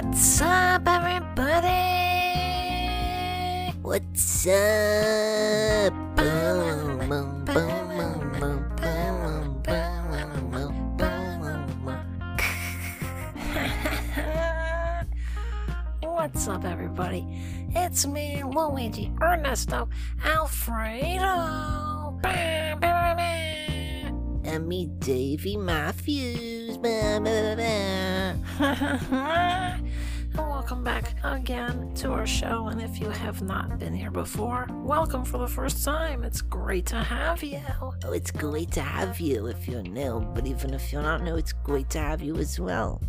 What's up, everybody? What's up? Boom, boom, boom. What's up, everybody? It's me, Luigi Ernesto Alfredo. Bah, bah, bah. And me, Davy Matthews. Ba, ba, ba, ba. Welcome back again to our show. And if you have not been here before, welcome for the first time. It's great to have you. Oh, it's great to have you if you're new, but even if you're not new, it's great to have you as well.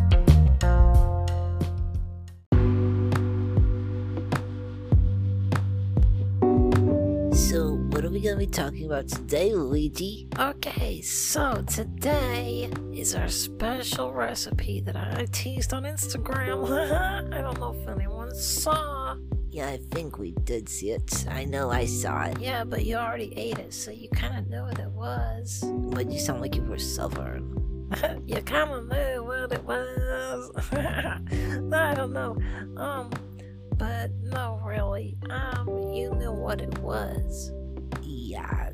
what are we going to be talking about today, Luigi? Okay, so today is our special recipe that I teased on Instagram. I don't know if anyone saw. Yeah, I think we did see it. I know I saw it. Yeah, but you already ate it, so you kind of knew what it was. But you sound like you were southern. you kind of knew what it was. I don't know. Um, but no, really. Um, you knew what it was. Yeah,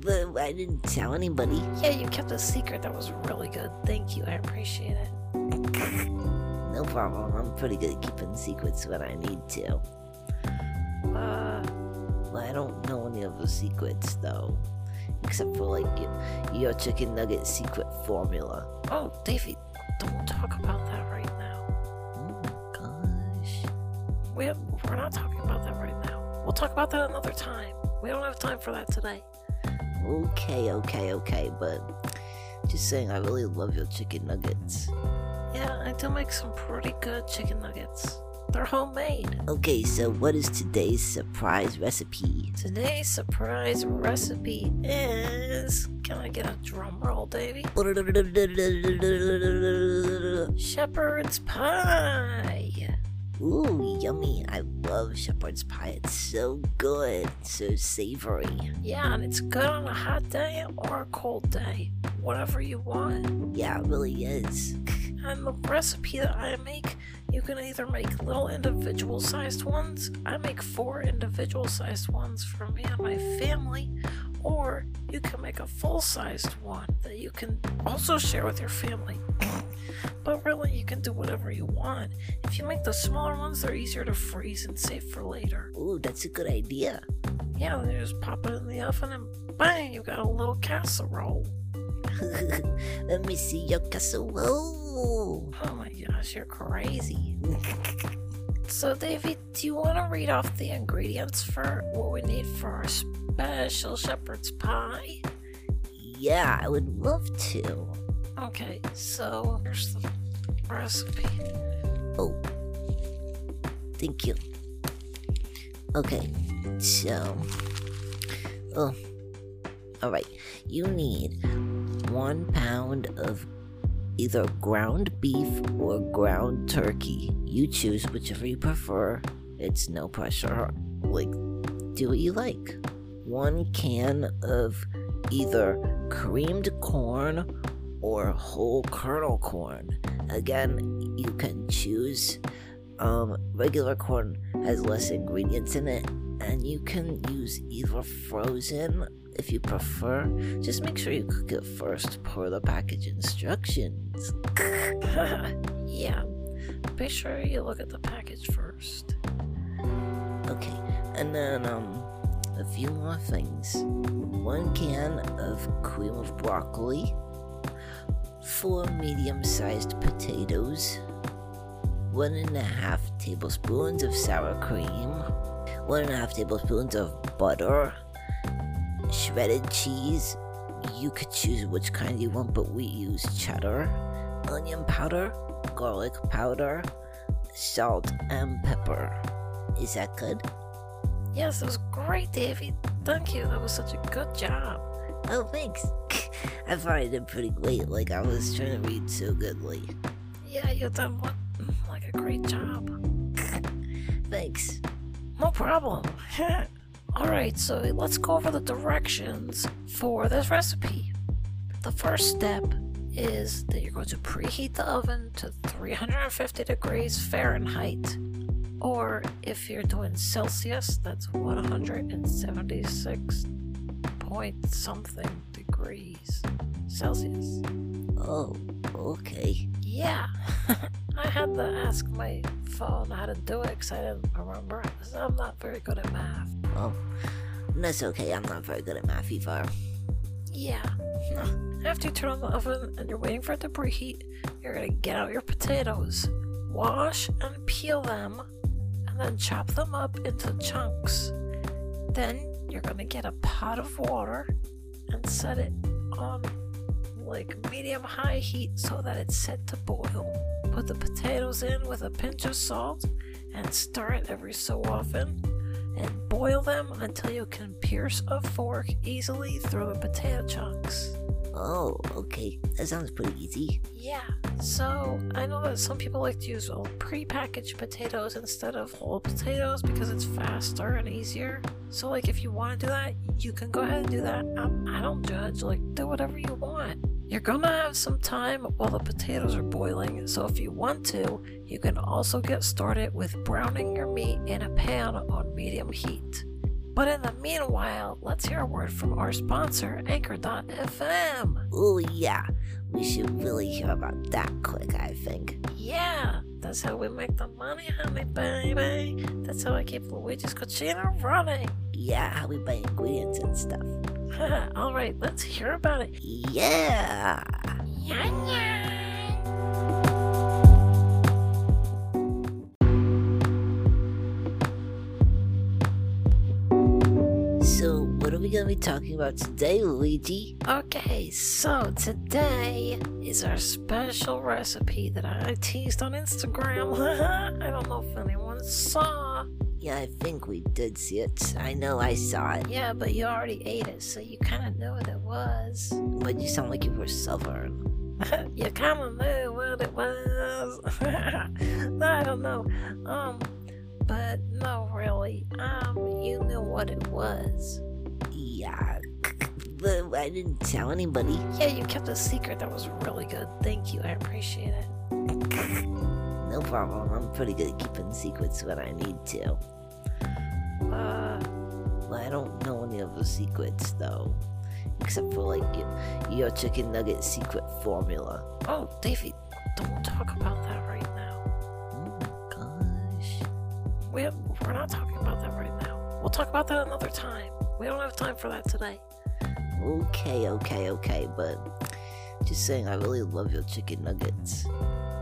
but I didn't tell anybody. Yeah, you kept a secret that was really good. Thank you. I appreciate it. No problem. I'm pretty good at keeping secrets when I need to. Uh, I don't know any of the secrets though, except for like your, your chicken nugget secret formula. oh, Davey, don't talk about that right now. Oh my gosh. We we're not talking about that right now. We'll talk about that another time. We don't have time for that today. Okay, okay, okay, but just saying, I really love your chicken nuggets. Yeah, I do make some pretty good chicken nuggets. They're homemade. Okay, so what is today's surprise recipe? Today's surprise recipe is. Can I get a drum roll, Davey? Shepherd's pie. Ooh, yummy. I love shepherd's pie. It's so good, so savory. Yeah, and it's good on a hot day or a cold day. Whatever you want. Yeah, it really is. And the recipe that I make, you can either make little individual sized ones. I make four individual sized ones for me and my family. Or you can make a full sized one that you can also share with your family. But really, you can do whatever you want. If you make the smaller ones, they're easier to freeze and save for later. Ooh, that's a good idea. Yeah, then you just pop it in the oven and bang, you got a little casserole. Let me see your casserole. Oh my gosh, you're crazy. So, Davey, do you want to read off the ingredients for what we need for our special shepherd's pie? Yeah, I would love to. Okay, so here's the recipe. Oh, thank you. Okay, so, oh, all right. You need one pound of either ground beef or ground turkey. You choose whichever you prefer. It's no pressure. Like, do what you like. One can of either creamed corn or whole kernel corn. Again, you can choose. Um, regular corn has less ingredients in it, and you can use either frozen if you prefer. Just make sure you cook it first per the package instructions. yeah, be sure you look at the package first. Okay, and then um, a few more things. One can of cream of broccoli, four medium-sized potatoes, one and a half tablespoons of sour cream, one and a half tablespoons of butter, shredded cheese. You could choose which kind you want, but we use cheddar, onion powder, garlic powder, salt, and pepper. Is that good? Yes, that was great, Davey. Thank you. That was such a good job. Oh, thanks. I thought I did pretty great. Like, I was trying to read so goodly. Yeah, you done what? Mm, like a great job. Thanks. No problem. Alright, so let's go over the directions for this recipe. The first step is that you're going to preheat the oven to 350 degrees Fahrenheit. Or if you're doing Celsius, that's 176 point something degrees Celsius. Oh, okay. Yeah. I had to ask my phone how to do it because I didn't remember. I'm not very good at math. Oh, that's okay. I'm not very good at math either. Yeah. After you turn on the oven and you're waiting for it to preheat, you're gonna get out your potatoes, wash and peel them, and then chop them up into chunks. Then you're gonna get a pot of water and set it on like medium high heat so that it's set to boil. Put the potatoes in with a pinch of salt and stir it every so often and boil them until you can pierce a fork easily through the potato chunks. Oh, okay. That sounds pretty easy. Yeah, so I know that some people like to use well, pre-packaged potatoes instead of whole potatoes because it's faster and easier. So, like, if you want to do that, you can go ahead and do that. Um, I don't judge. Like, do whatever you want. You're gonna have some time while the potatoes are boiling, so if you want to, you can also get started with browning your meat in a pan on medium heat. But in the meanwhile, let's hear a word from our sponsor, Anchor.fm. Oh, yeah. We should really hear about that quick, I think. Yeah, that's how we make the money, honey, baby. That's how I keep Luigi's Cucina running. Yeah, how we buy ingredients and stuff. All right, let's hear about it. Yeah. Yeah, yeah. We going to be talking about today, Luigi? Okay, so today is our special recipe that I teased on Instagram. I don't know if anyone saw. Yeah, I think we did see it. I know I saw it. Yeah, but you already ate it, so you kind of knew what it was. But you sound like you were suffering. you kind of knew what it was. I don't know. Um, but no, really. Um, you knew what it was. Yeah. But I didn't tell anybody. Yeah, you kept a secret that was really good. Thank you. I appreciate it. No problem. I'm pretty good at keeping secrets when I need to. Uh, I don't know any of the secrets, though. Except for, like, your, your chicken nugget secret formula. oh, Davey, don't talk about that right now. Oh my gosh. We we're not talking about that right now. We'll talk about that another time. We don't have time for that today. Okay, okay, okay, but just saying, I really love your chicken nuggets.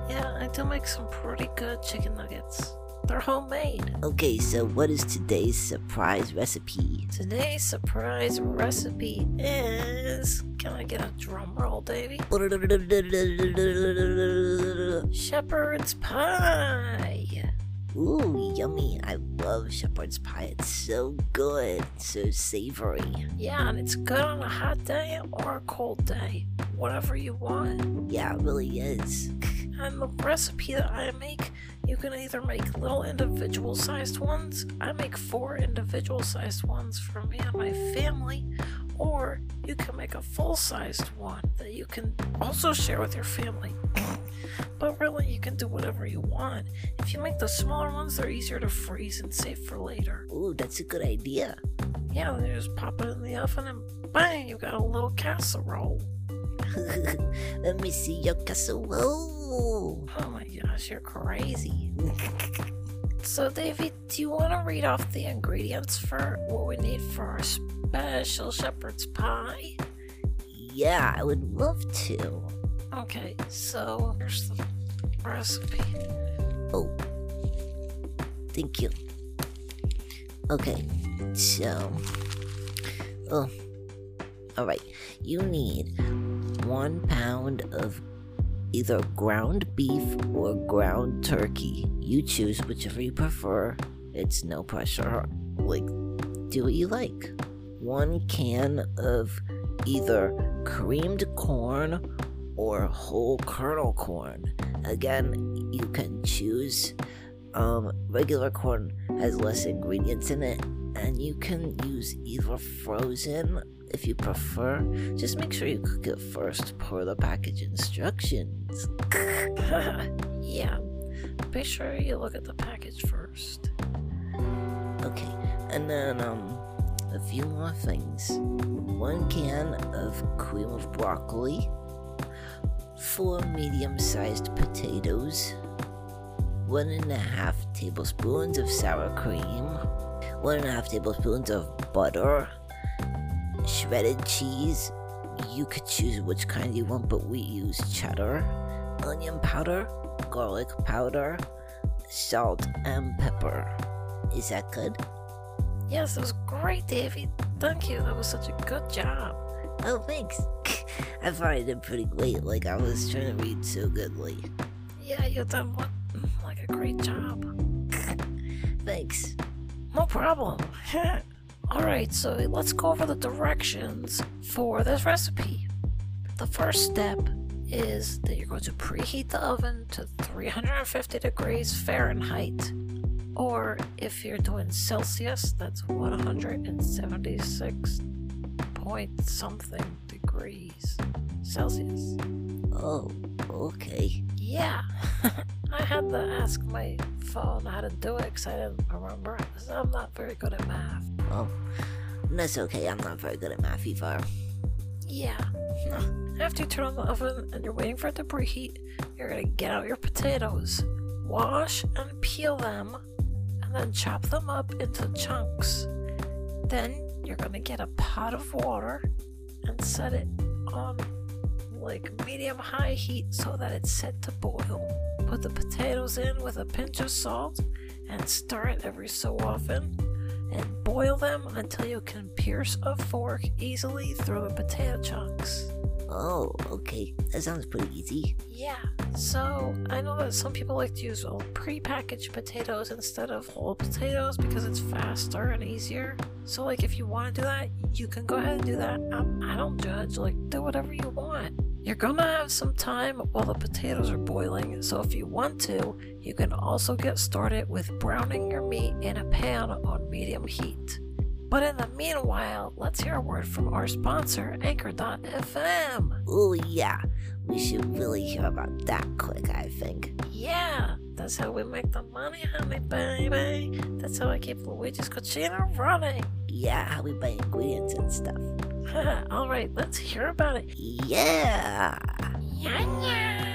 Yeah, I do make some pretty good chicken nuggets. They're homemade. Okay, so what is today's surprise recipe? Today's surprise recipe is. Can I get a drum roll, Davey? Shepherd's pie. Ooh, yummy. I love shepherd's pie. It's so good, so savory. Yeah, and it's good on a hot day or a cold day. Whatever you want. Yeah, it really is. And the recipe that I make, you can either make little individual sized ones. I make four individual sized ones for me and my family. Or you can make a full sized one that you can also share with your family. But really, you can do whatever you want. If you make the smaller ones, they're easier to freeze and save for later. Ooh, that's a good idea. Yeah, just pop it in the oven and bang, you got a little casserole. Let me see your casserole. Oh my gosh, you're crazy. So, Davey, do you want to read off the ingredients for what we need for our special shepherd's pie? Yeah, I would love to. Okay, so here's the recipe. Oh, thank you. Okay, so, oh, all right. You need one pound of either ground beef or ground turkey. You choose whichever you prefer. It's no pressure. Like, do what you like. One can of either creamed corn or whole kernel corn. Again, you can choose. Um, regular corn has less ingredients in it, and you can use either frozen if you prefer. Just make sure you cook it first per the package instructions. yeah, be sure you look at the package first. Okay, and then um, a few more things. One can of cream of broccoli, four medium-sized potatoes, one and a half tablespoons of sour cream, one and a half tablespoons of butter, shredded cheese. You could choose which kind you want, but we use cheddar, onion powder, garlic powder, salt, and pepper. Is that good? Yes, that was great, Davy. Thank you. That was such a good job. Oh, thanks. I thought I did pretty great. Like, I was trying to read so goodly. Yeah, you done what, like a great job. Thanks. No problem. Alright, so let's go over the directions for this recipe. The first step is that you're going to preheat the oven to 350 degrees Fahrenheit. Or if you're doing Celsius, that's 176 point something degrees Celsius. Oh, okay. Yeah. I had to ask my phone how to do it because I didn't remember. I'm not very good at math. Oh, that's okay. I'm not very good at math either. Yeah. After you turn on the oven and you're waiting for it to preheat, you're gonna get out your potatoes, wash and peel them, then chop them up into chunks. Then you're gonna get a pot of water and set it on like medium high heat so that it's set to boil. Put the potatoes in with a pinch of salt and stir it every so often and boil them until you can pierce a fork easily through the potato chunks. Oh, okay. That sounds pretty easy. Yeah, so I know that some people like to use well, pre-packaged potatoes instead of whole potatoes because it's faster and easier. So, like, if you want to do that, you can go ahead and do that. Um, I don't judge. Like, do whatever you want. You're gonna have some time while the potatoes are boiling, so if you want to, you can also get started with browning your meat in a pan on medium heat. But in the meanwhile, let's hear a word from our sponsor, Anchor.fm. Oh, yeah. We should really hear about that quick, I think. Yeah, that's how we make the money, honey baby. That's how I keep Luigi's Cucina running. Yeah, how we buy ingredients and stuff. All right, let's hear about it. Yeah. Yeah, yeah.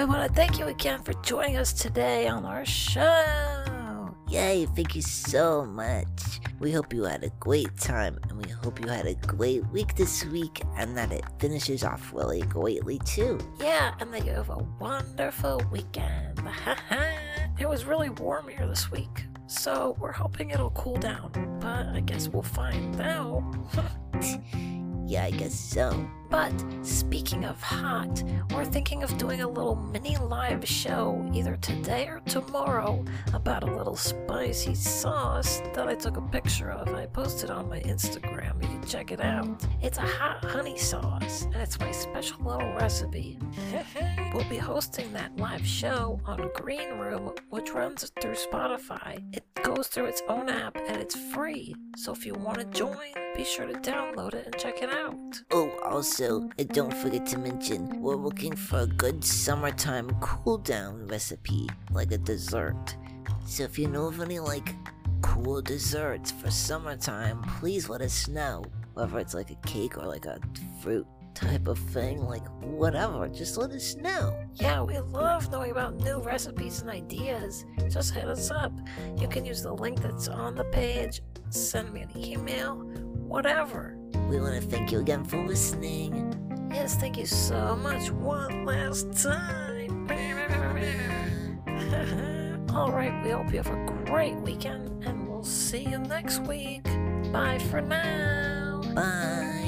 We want to thank you again for joining us today on our show. Yay, thank you so much. We hope you had a great time and we hope you had a great week this week and that it finishes off really greatly too. Yeah, and that you have a wonderful weekend. it was really warm here this week, so we're hoping it'll cool down. But I guess we'll find out. Yeah, I guess so. But speaking of hot, we're thinking of doing a little mini live show either today or tomorrow about a little spicy sauce that I took a picture of. I posted on my Instagram. You can check it out. It's a hot honey sauce, and it's my special little recipe. we'll be hosting that live show on Green Room, which runs through Spotify. It goes through its own app and it's free. So if you want to join, be sure to download it and check it out. Oh, also, uh, don't forget to mention we're looking for a good summertime cool down recipe, like a dessert. So if you know of any like cool desserts for summertime, please let us know. Whether it's like a cake or like a fruit type of thing, like whatever, just let us know. Yeah, we love knowing about new recipes and ideas. Just hit us up. You can use the link that's on the page, send me an email, whatever. We want to thank you again for listening. Yes, thank you so much one last time. All right, we hope you have a great weekend and we'll see you next week. Bye for now. Bye.